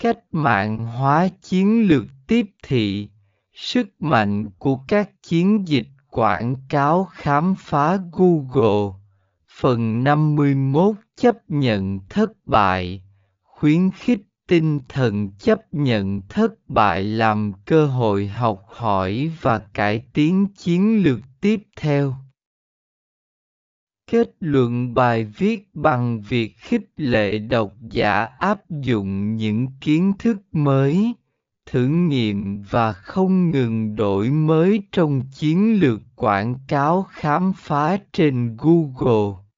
cách mạng hóa chiến lược tiếp thị, sức mạnh của các chiến dịch quảng cáo khám phá google. Phần 51 chấp nhận thất bại, khuyến khích tinh thần chấp nhận thất bại làm cơ hội học hỏi và cải tiến chiến lược tiếp theo kết luận bài viết bằng việc khích lệ độc giả áp dụng những kiến thức mới, thử nghiệm và không ngừng đổi mới trong chiến lược quảng cáo khám phá trên google.